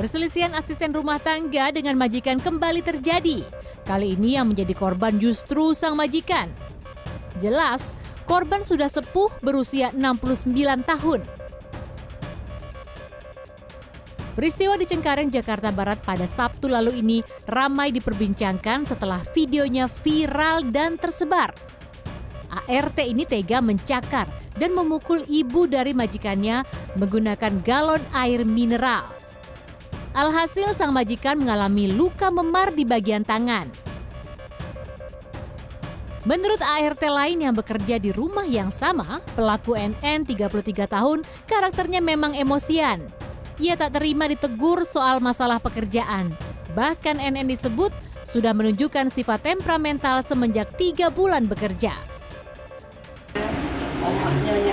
Perselisihan asisten rumah tangga dengan majikan kembali terjadi. Kali ini yang menjadi korban justru sang majikan. Jelas, korban sudah sepuh berusia 69 tahun. Peristiwa di Cengkareng, Jakarta Barat pada Sabtu lalu ini ramai diperbincangkan setelah videonya viral dan tersebar. ART ini tega mencakar dan memukul ibu dari majikannya menggunakan galon air mineral. Alhasil sang majikan mengalami luka memar di bagian tangan. Menurut ART lain yang bekerja di rumah yang sama, pelaku NN 33 tahun karakternya memang emosian. Ia tak terima ditegur soal masalah pekerjaan. Bahkan NN disebut sudah menunjukkan sifat temperamental semenjak tiga bulan bekerja.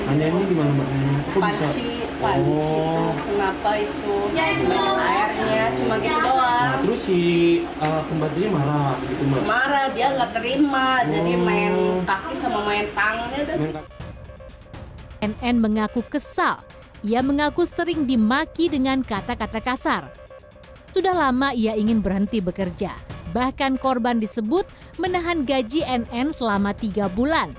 Anda ini gimana? Kok bisa? panci panci Oh. tuh kenapa itu main airnya cuma gitu Nah, doang terus si uh, pembantunya marah gitu mbak? marah dia nggak terima jadi Oh. main kaki sama main tangannya udah Main kaki. NN mengaku kesal. Ia mengaku sering dimaki dengan kata-kata kasar. Sudah lama ia ingin berhenti bekerja. Bahkan korban disebut menahan gaji NN selama tiga bulan.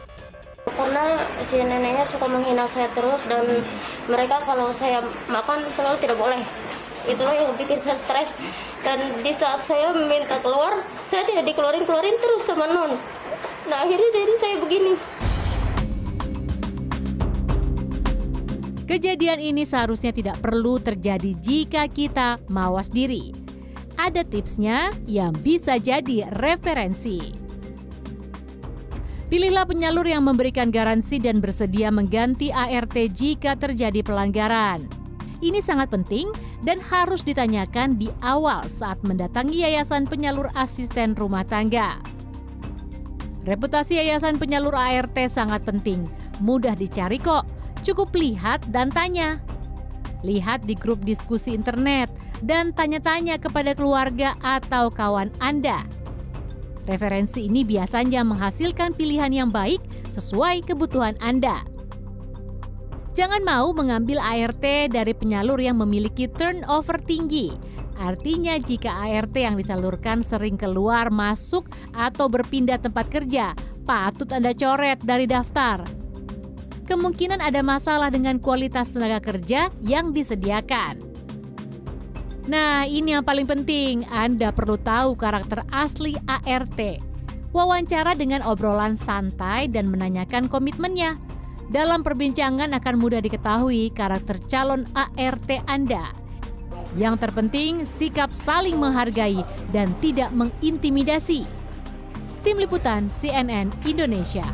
Karena si neneknya suka menghina saya terus dan mereka kalau saya makan selalu tidak boleh itulah yang bikin saya stres dan di saat saya minta keluar saya tidak dikeluarin keluarin terus sama non nah akhirnya jadi saya begini Kejadian ini seharusnya tidak perlu terjadi jika kita mawas diri. Ada tipsnya yang bisa jadi referensi. Pilihlah penyalur yang memberikan garansi dan bersedia mengganti ART jika terjadi pelanggaran. Ini sangat penting dan harus ditanyakan di awal saat mendatangi yayasan penyalur asisten rumah tangga. Reputasi yayasan penyalur ART sangat penting, mudah dicari kok. Cukup lihat dan tanya. Lihat di grup diskusi internet dan tanya-tanya kepada keluarga atau kawan Anda. Referensi ini biasanya menghasilkan pilihan yang baik sesuai kebutuhan Anda. Jangan mau mengambil ART dari penyalur yang memiliki turnover tinggi. Artinya jika ART yang disalurkan sering keluar, masuk, atau berpindah tempat kerja, patut Anda coret dari daftar. Kemungkinan ada masalah dengan kualitas tenaga kerja yang disediakan. Nah, ini yang paling penting. Anda perlu tahu karakter asli ART. Wawancara dengan obrolan santai dan menanyakan komitmennya. Dalam perbincangan akan mudah diketahui karakter calon ART Anda. Yang terpenting, sikap saling menghargai dan tidak mengintimidasi. Tim Liputan CNN Indonesia.